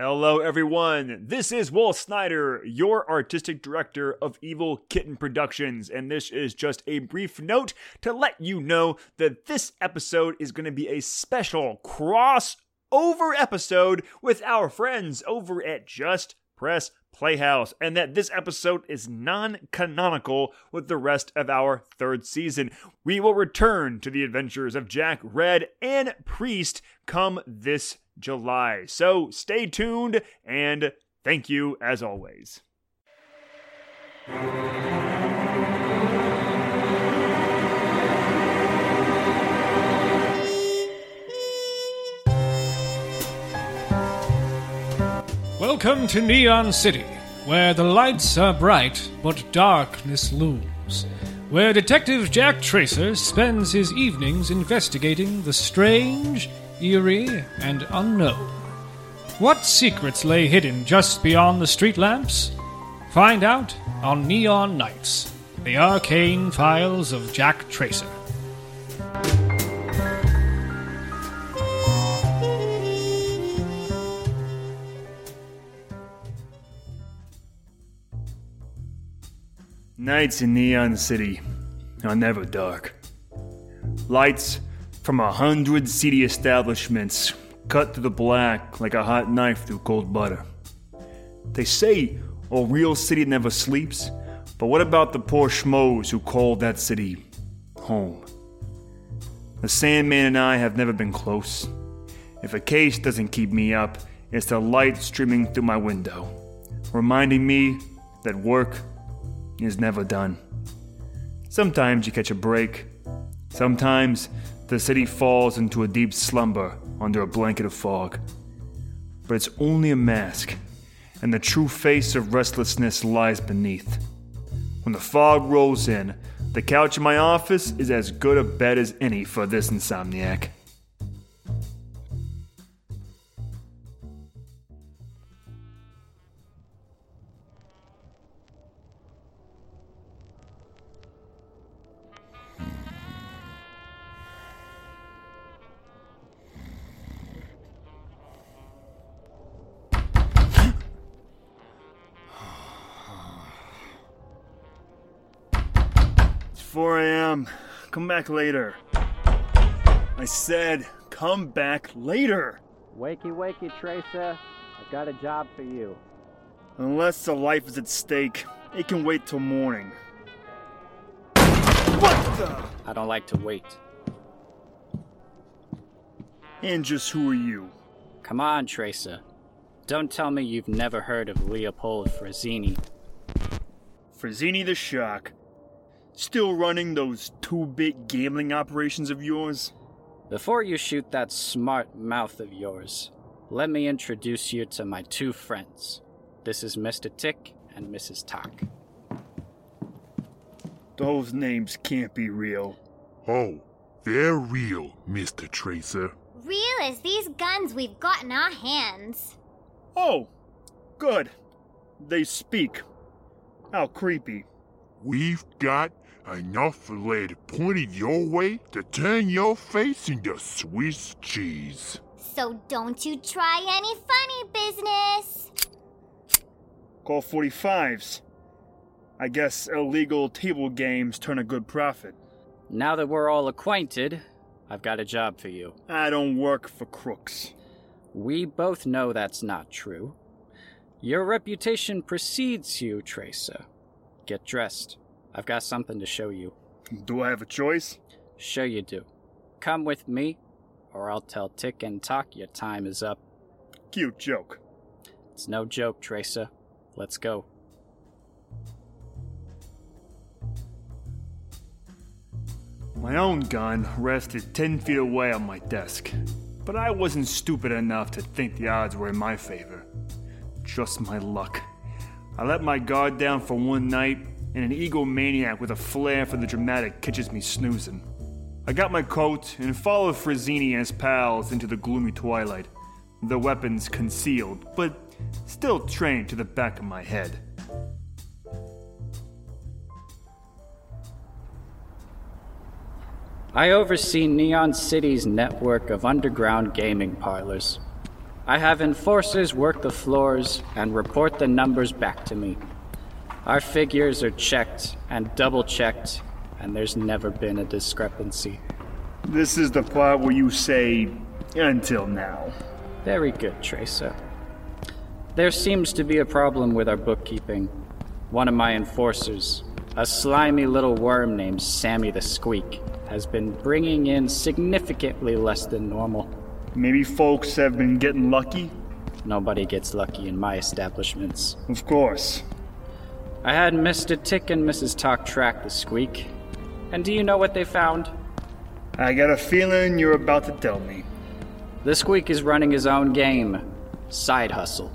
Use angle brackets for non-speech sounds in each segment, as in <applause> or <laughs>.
Hello, everyone. This is Will Snyder, your artistic director of Evil Kitten Productions, and this is just a brief note to let you know that this episode is going to be a special crossover episode with our friends over at Just Press Playhouse, and that this episode is non canonical with the rest of our third season. We will return to the adventures of Jack, Red, and Priest come this July. So stay tuned and thank you as always. Welcome to Neon City, where the lights are bright but darkness looms. Where Detective Jack Tracer spends his evenings investigating the strange, eerie, and unknown. What secrets lay hidden just beyond the street lamps? Find out on Neon Nights, the arcane files of Jack Tracer. Nights in Neon City are never dark. Lights from a hundred seedy establishments cut through the black like a hot knife through cold butter. They say a real city never sleeps, but what about the poor schmoes who call that city home? The Sandman and I have never been close. If a case doesn't keep me up, it's the light streaming through my window, reminding me that work is never done. Sometimes you catch a break. Sometimes the city falls into a deep slumber under a blanket of fog. But it's only a mask, and the true face of restlessness lies beneath. When the fog rolls in, the couch in my office is as good a bed as any for this insomniac. 4 a.m. Come back later. I said, come back later. Wakey, wakey, Tracer. I've got a job for you. Unless the life is at stake, it can wait till morning. What the? I don't like to wait. And just who are you? Come on, Tracer. Don't tell me you've never heard of Leopold Frazzini. Frazzini the Shark. Still running those two bit gambling operations of yours? Before you shoot that smart mouth of yours, let me introduce you to my two friends. This is Mr. Tick and Mrs. Tock. Those names can't be real. Oh, they're real, Mr. Tracer. Real as these guns we've got in our hands. Oh, good. They speak. How creepy. We've got enough lead pointed your way to turn your face into Swiss cheese. So don't you try any funny business. Colt 45s. I guess illegal table games turn a good profit. Now that we're all acquainted, I've got a job for you. I don't work for crooks. We both know that's not true. Your reputation precedes you, Tracer. Get dressed. I've got something to show you. Do I have a choice? Sure you do. Come with me, or I'll tell Tick and Tock your time is up. Cute joke. It's no joke, Tracer. Let's go. My own gun rested 10 feet away on my desk, but I wasn't stupid enough to think the odds were in my favor. Just my luck. I let my guard down for one night, and an egomaniac with a flair for the dramatic catches me snoozing. I got my coat and followed Frazzini and his pals into the gloomy twilight, the weapons concealed, but still trained to the back of my head. I oversee Neon City's network of underground gaming parlors. I have enforcers work the floors and report the numbers back to me. Our figures are checked and double checked, and there's never been a discrepancy. This is the part where you say, until now. Very good, Tracer. There seems to be a problem with our bookkeeping. One of my enforcers, a slimy little worm named Sammy the Squeak, has been bringing in significantly less than normal. Maybe folks have been getting lucky? Nobody gets lucky in my establishments. Of course. I had Mr. Tick and Mrs. Tock track the Squeak. And do you know what they found? I got a feeling you're about to tell me. The Squeak is running his own game. Side hustle.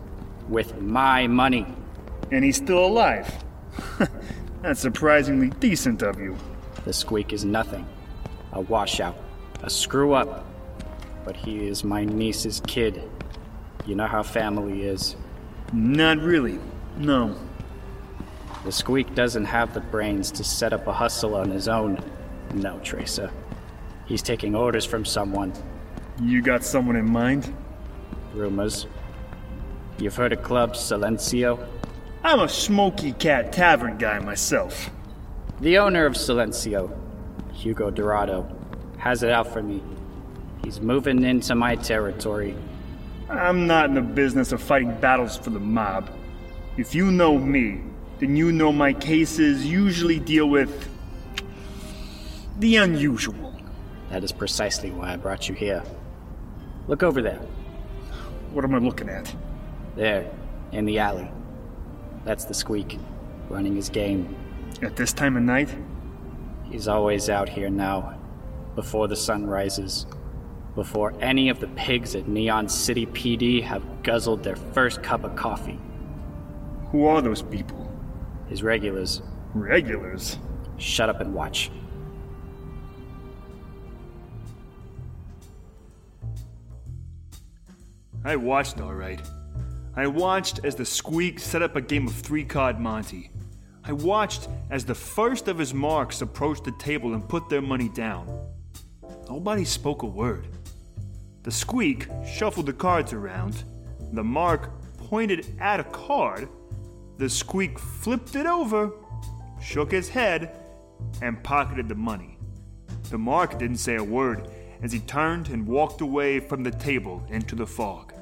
With my money. And he's still alive. <laughs> That's surprisingly decent of you. The Squeak is nothing. A washout. A screw up. But he is my niece's kid. You know how family is. Not really. No. The Squeak doesn't have the brains to set up a hustle on his own. No, Tracer. He's taking orders from someone. You got someone in mind? Rumors. You've heard of Club Silencio? I'm a Smoky Cat Tavern guy myself. The owner of Silencio, Hugo Dorado, has it out for me. He's moving into my territory. I'm not in the business of fighting battles for the mob. If you know me, then you know my cases usually deal with the unusual. That is precisely why I brought you here. Look over there. What am I looking at? There, in the alley. That's the Squeak, running his game. At this time of night? He's always out here now, before the sun rises, before any of the pigs at Neon City PD have guzzled their first cup of coffee. Who are those people? His regulars. Regulars? Shut up and watch. I watched all right. I watched as the Squeak set up a game of three card Monty. I watched as the first of his marks approached the table and put their money down. Nobody spoke a word. The Squeak shuffled the cards around. The mark pointed at a card. The Squeak flipped it over, shook his head, and pocketed the money. The mark didn't say a word as he turned and walked away from the table into the fog.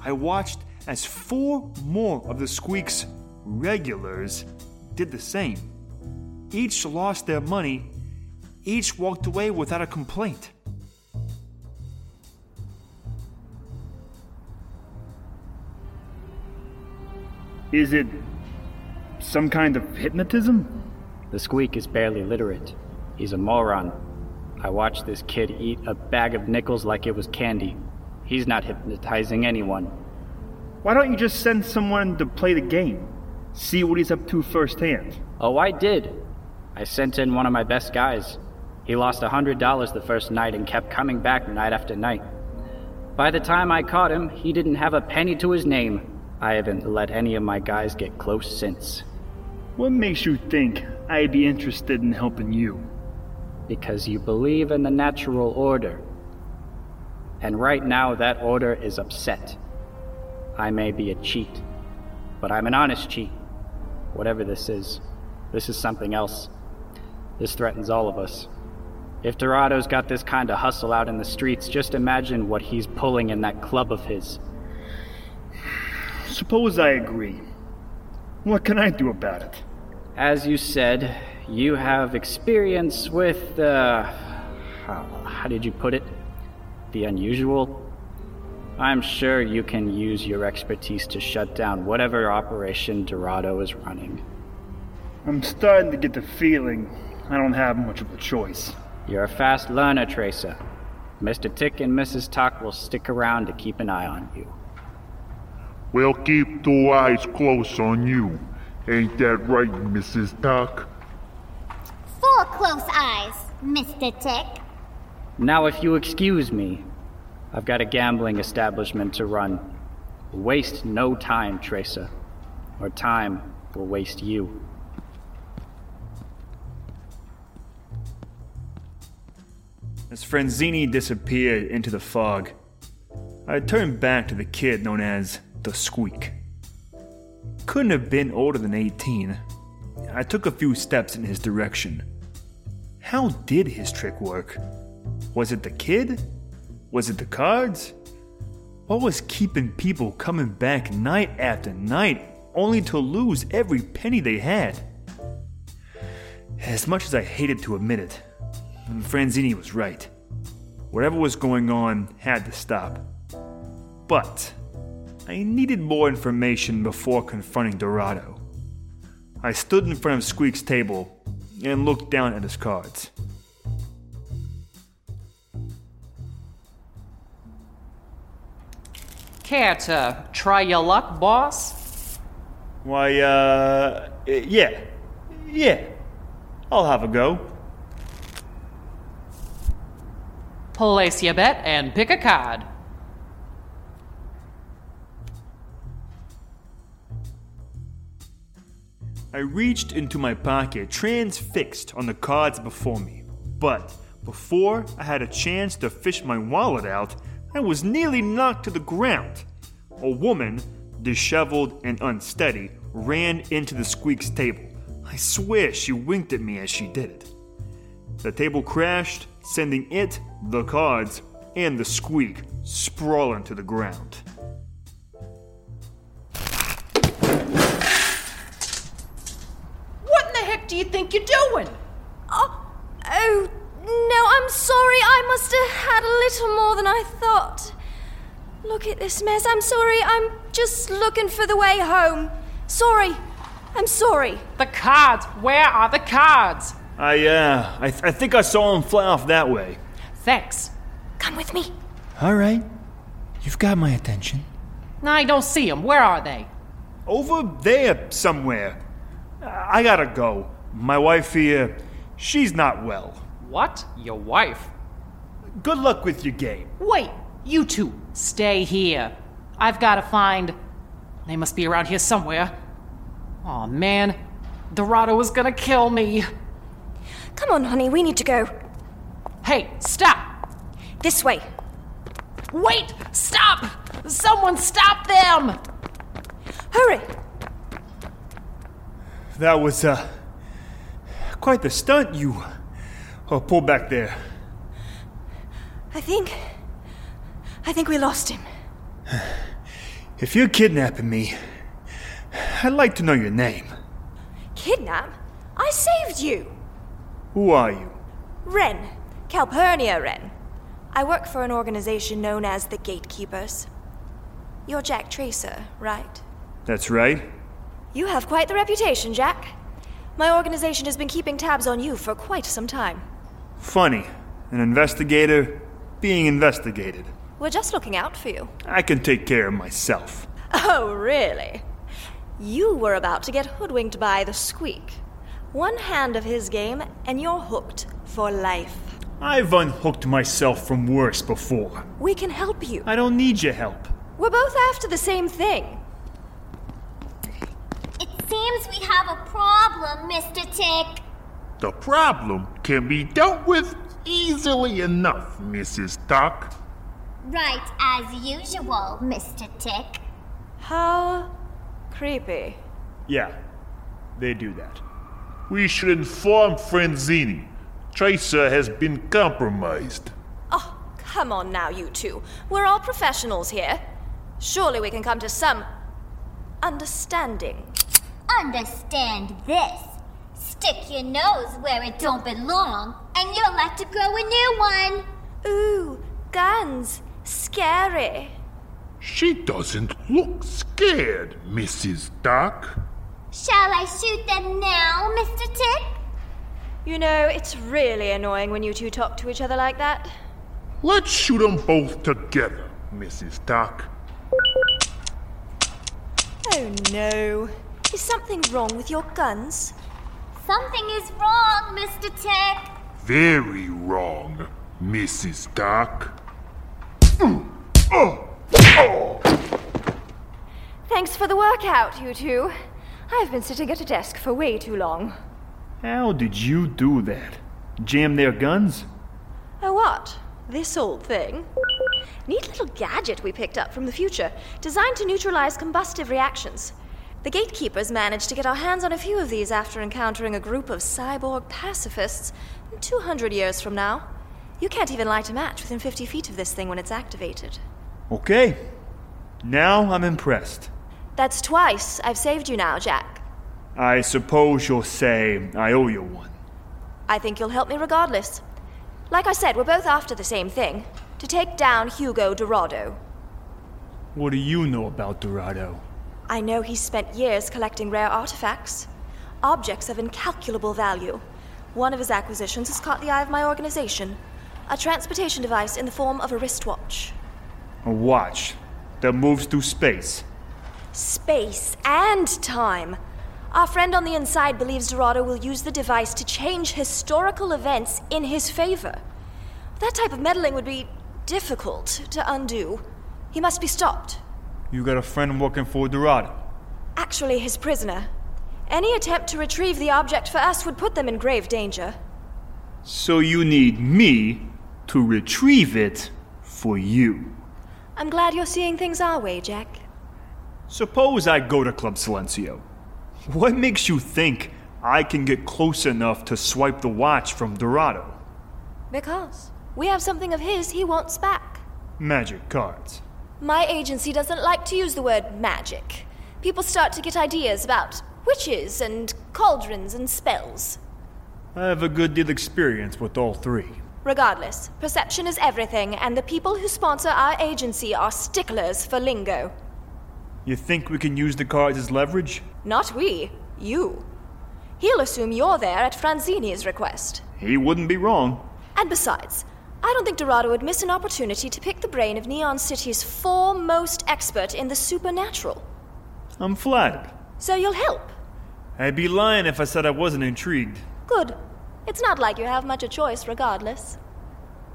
I watched as four more of the Squeak's regulars did the same. Each lost their money, each walked away without a complaint. Is it some kind of hypnotism? The Squeak is barely literate. He's a moron. I watched this kid eat a bag of nickels like it was candy. He's not hypnotizing anyone. Why don't you just send someone to play the game? See what he's up to firsthand. Oh, I did. I sent in one of my best guys. He lost a hundred dollars the first night and kept coming back night after night. By the time I caught him, he didn't have a penny to his name. I haven't let any of my guys get close since. What makes you think I'd be interested in helping you? Because you believe in the natural order. And right now, that order is upset. I may be a cheat, but I'm an honest cheat. Whatever this is, this is something else. This threatens all of us. If Dorado's got this kind of hustle out in the streets, just imagine what he's pulling in that club of his. Suppose I agree. What can I do about it? As you said, you have experience with, uh. How, how did you put it? The unusual? I'm sure you can use your expertise to shut down whatever operation Dorado is running. I'm starting to get the feeling I don't have much of a choice. You're a fast learner, Tracer. Mr. Tick and Mrs. Tock will stick around to keep an eye on you. We'll keep two eyes close on you. Ain't that right, Mrs. Tock? Four close eyes, Mr. Tick. Now, if you excuse me, I've got a gambling establishment to run. Waste no time, Tracer, or time will waste you. As Franzini disappeared into the fog, I turned back to the kid known as the Squeak. Couldn't have been older than 18. I took a few steps in his direction. How did his trick work? Was it the kid? Was it the cards? What was keeping people coming back night after night only to lose every penny they had? As much as I hated to admit it, Franzini was right. Whatever was going on had to stop. But I needed more information before confronting Dorado. I stood in front of Squeak's table and looked down at his cards. Care to try your luck, boss? Why, uh, yeah, yeah, I'll have a go. Place your bet and pick a card. I reached into my pocket, transfixed on the cards before me. But before I had a chance to fish my wallet out, I was nearly knocked to the ground. A woman, disheveled and unsteady, ran into the Squeak's table. I swear she winked at me as she did it. The table crashed, sending it, the cards, and the Squeak sprawling to the ground. Do you think you're doing? Oh, oh, no, I'm sorry. I must have had a little more than I thought. Look at this mess. I'm sorry. I'm just looking for the way home. Sorry. I'm sorry. The cards. Where are the cards? I, uh, I, th- I think I saw him fly off that way. Thanks. Come with me. All right. You've got my attention. No, I don't see them. Where are they? Over there somewhere. I gotta go. My wife here, she's not well. What? Your wife? Good luck with your game. Wait, you two, stay here. I've gotta find. They must be around here somewhere. Oh man, Dorado is gonna kill me. Come on, honey. We need to go. Hey, stop! This way. Wait! Stop! Someone stop them! Hurry. That was, uh, quite the stunt you uh, pulled back there. I think. I think we lost him. If you're kidnapping me, I'd like to know your name. Kidnap? I saved you. Who are you? Wren. Calpurnia Wren. I work for an organization known as the Gatekeepers. You're Jack Tracer, right? That's right. You have quite the reputation, Jack. My organization has been keeping tabs on you for quite some time. Funny. An investigator being investigated. We're just looking out for you. I can take care of myself. Oh, really? You were about to get hoodwinked by the Squeak. One hand of his game, and you're hooked for life. I've unhooked myself from worse before. We can help you. I don't need your help. We're both after the same thing. It seems we have a problem, Mr. Tick. The problem can be dealt with easily enough, Mrs. Tock. Right as usual, Mr. Tick. How creepy. Yeah, they do that. We should inform Franzini. Tracer has been compromised. Oh, come on now, you two. We're all professionals here. Surely we can come to some understanding. Understand this. Stick your nose where it don't belong, and you'll have to grow a new one. Ooh, guns. Scary. She doesn't look scared, Mrs. Tock. Shall I shoot them now, Mr. Tick? You know, it's really annoying when you two talk to each other like that. Let's shoot them both together, Mrs. Tock. Oh no. Is something wrong with your guns? Something is wrong, Mr. Tick. Very wrong, Mrs. Tock. Oh, Thanks for the workout, you two. I've been sitting at a desk for way too long. How did you do that? Jam their guns? Oh, what? This old thing? Neat little gadget we picked up from the future, designed to neutralize combustive reactions. The gatekeepers managed to get our hands on a few of these after encountering a group of cyborg pacifists 200 years from now. You can't even light a match within 50 feet of this thing when it's activated. Okay. Now I'm impressed. That's twice I've saved you now, Jack. I suppose you'll say I owe you one. I think you'll help me regardless. Like I said, we're both after the same thing to take down Hugo Dorado. What do you know about Dorado? I know he's spent years collecting rare artifacts, objects of incalculable value. One of his acquisitions has caught the eye of my organization a transportation device in the form of a wristwatch. A watch that moves through space. Space and time. Our friend on the inside believes Dorado will use the device to change historical events in his favor. That type of meddling would be difficult to undo. He must be stopped. You got a friend working for Dorado? Actually, his prisoner. Any attempt to retrieve the object for us would put them in grave danger. So you need me to retrieve it for you. I'm glad you're seeing things our way, Jack. Suppose I go to Club Silencio. What makes you think I can get close enough to swipe the watch from Dorado? Because we have something of his he wants back. Magic cards. My agency doesn't like to use the word magic. People start to get ideas about witches and cauldrons and spells. I have a good deal of experience with all three. Regardless, perception is everything, and the people who sponsor our agency are sticklers for lingo. You think we can use the cards as leverage? Not we, you. He'll assume you're there at Franzini's request. He wouldn't be wrong. And besides, I don't think Dorado would miss an opportunity to pick the brain of Neon City's foremost expert in the supernatural. I'm flattered. So you'll help. I'd be lying if I said I wasn't intrigued. Good. It's not like you have much a choice, regardless.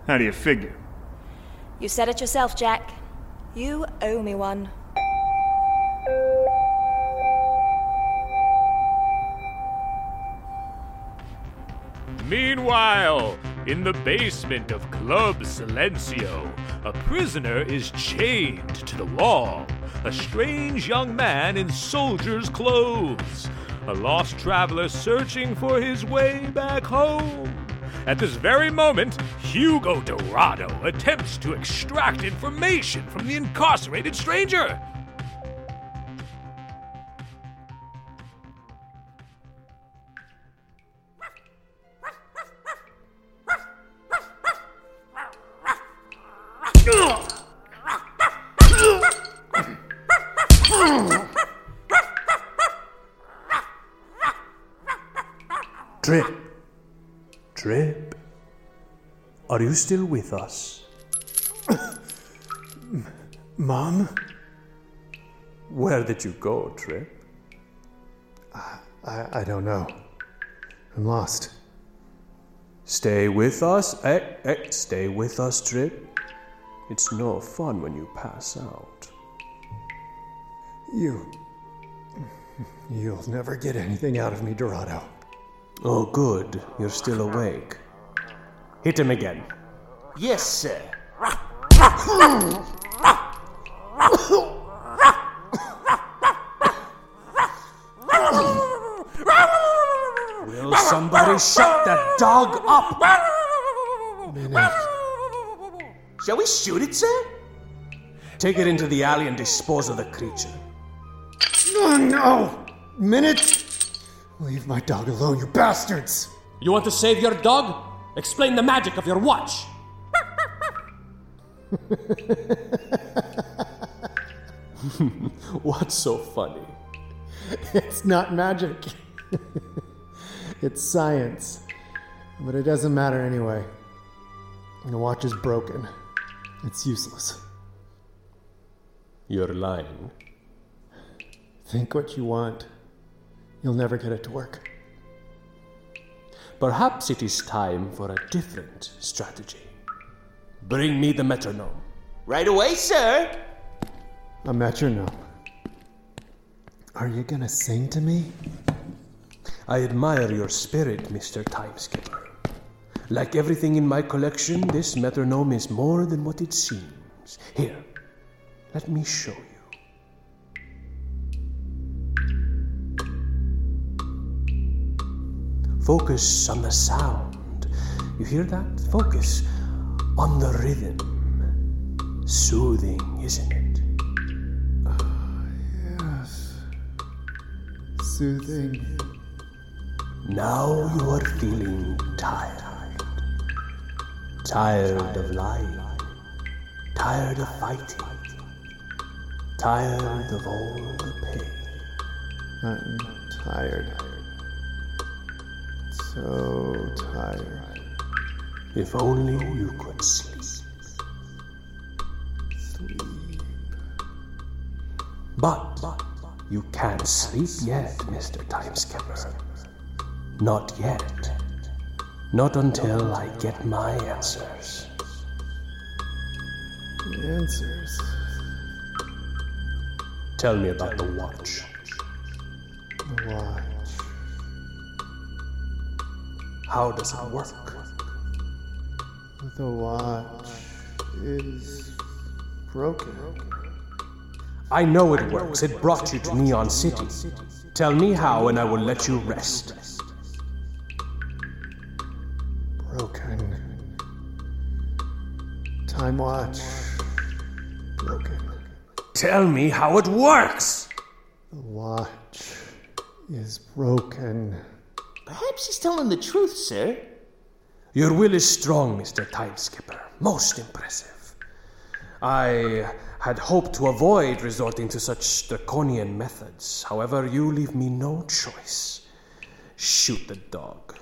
How do you figure? You said it yourself, Jack. You owe me one. Meanwhile, in the basement of Club Silencio, a prisoner is chained to the wall. A strange young man in soldier's clothes. A lost traveler searching for his way back home. At this very moment, Hugo Dorado attempts to extract information from the incarcerated stranger. Still with us? <coughs> Mom? Where did you go, Trip? I, I don't know. I'm lost. Stay with us. Eh, eh, stay with us, Trip. It's no fun when you pass out. You. You'll never get anything out of me, Dorado. Oh, good. You're still awake. Hit him again. Yes, sir. Will somebody shut that dog up? Minute. Shall we shoot it, sir? Take it into the alley and dispose of the creature. Oh, no! Minute! Leave my dog alone, you bastards! You want to save your dog? Explain the magic of your watch. <laughs> What's so funny? It's not magic. it's science. But it doesn't matter anyway. The watch is broken. It's useless. You're lying. Think what you want. You'll never get it to work. Perhaps it is time for a different strategy. Bring me the metronome. Right away, sir. A metronome. Are you gonna sing to me? I admire your spirit, Mr. Timeskipper. Like everything in my collection, this metronome is more than what it seems. Here, let me show you. Focus on the sound. You hear that? Focus on the rhythm. Soothing, isn't it? Ah, yes. Soothing. Now you are feeling tired. Tired of lying. Tired of fighting. Tired of all the pain. I'm tired. So tired. If only you could sleep. Sleep. But you can't sleep yet, Mr. Timeskipper. Not yet. Not until I get my answers. The answers. Tell me about the watch. The watch. How does it work? The watch is broken. I know it works. It brought you to Neon City. Tell me how, and I will let you rest. Broken. Time watch. Broken. Tell me how it works! The watch is broken. Perhaps he's telling the truth, sir. Your will is strong, Mr. Timeskipper. Most impressive. I had hoped to avoid resorting to such draconian methods. However, you leave me no choice. Shoot the dog.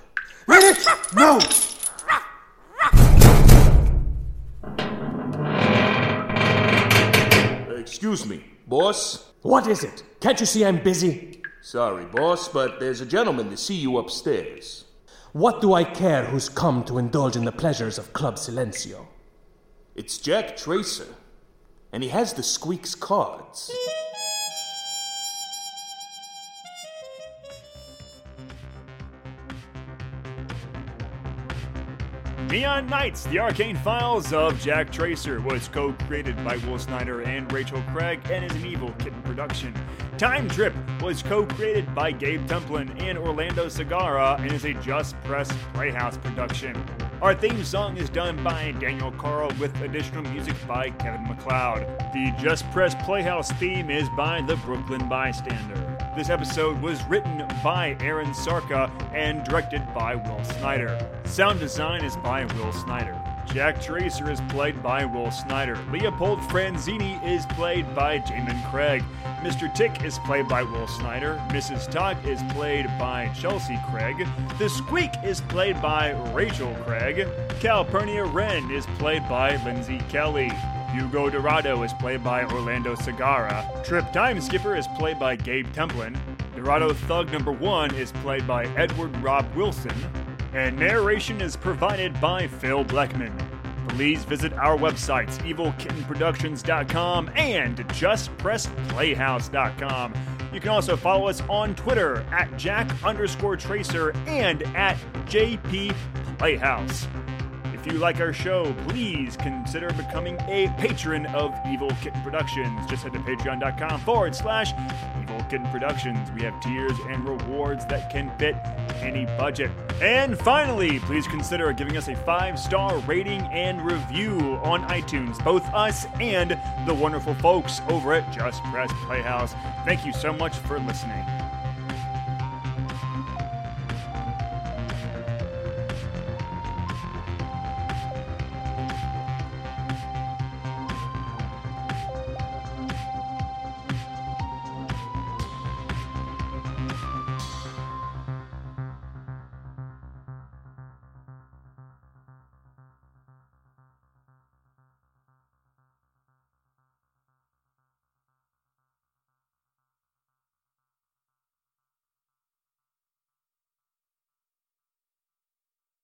Ready? No! Excuse me, boss. What is it? Can't you see I'm busy? Sorry, boss, but there's a gentleman to see you upstairs. What do I care who's come to indulge in the pleasures of Club Silencio? It's Jack Tracer, and he has the Squeaks cards. Neon Knights, The Arcane Files of Jack Tracer was co created by Will Snyder and Rachel Craig and is an Evil Kitten production. Time Trip was co created by Gabe Templin and Orlando Segara and is a Just Press Playhouse production. Our theme song is done by Daniel Carl with additional music by Kevin MacLeod. The Just Press Playhouse theme is by the Brooklyn Bystander. This episode was written by Aaron Sarka and directed by Will Snyder. Sound design is by Will Snyder. Jack Tracer is played by Will Snyder. Leopold Franzini is played by Jamin Craig. Mr. Tick is played by Will Snyder. Mrs. Tock is played by Chelsea Craig. The Squeak is played by Rachel Craig. Calpurnia Wren is played by Lindsay Kelly. Hugo Dorado is played by Orlando Segara. Trip Time Skipper is played by Gabe Templin. Dorado Thug Number One is played by Edward Rob Wilson. And narration is provided by Phil Blackman. Please visit our websites, evilkittenproductions.com and justpressplayhouse.com. You can also follow us on Twitter at Jack underscore Tracer and at JP Playhouse. If you like our show, please consider becoming a patron of Evil Kitten Productions. Just head to patreon.com forward slash Evil Kitten Productions. We have tiers and rewards that can fit any budget. And finally, please consider giving us a five star rating and review on iTunes, both us and the wonderful folks over at Just Press Playhouse. Thank you so much for listening.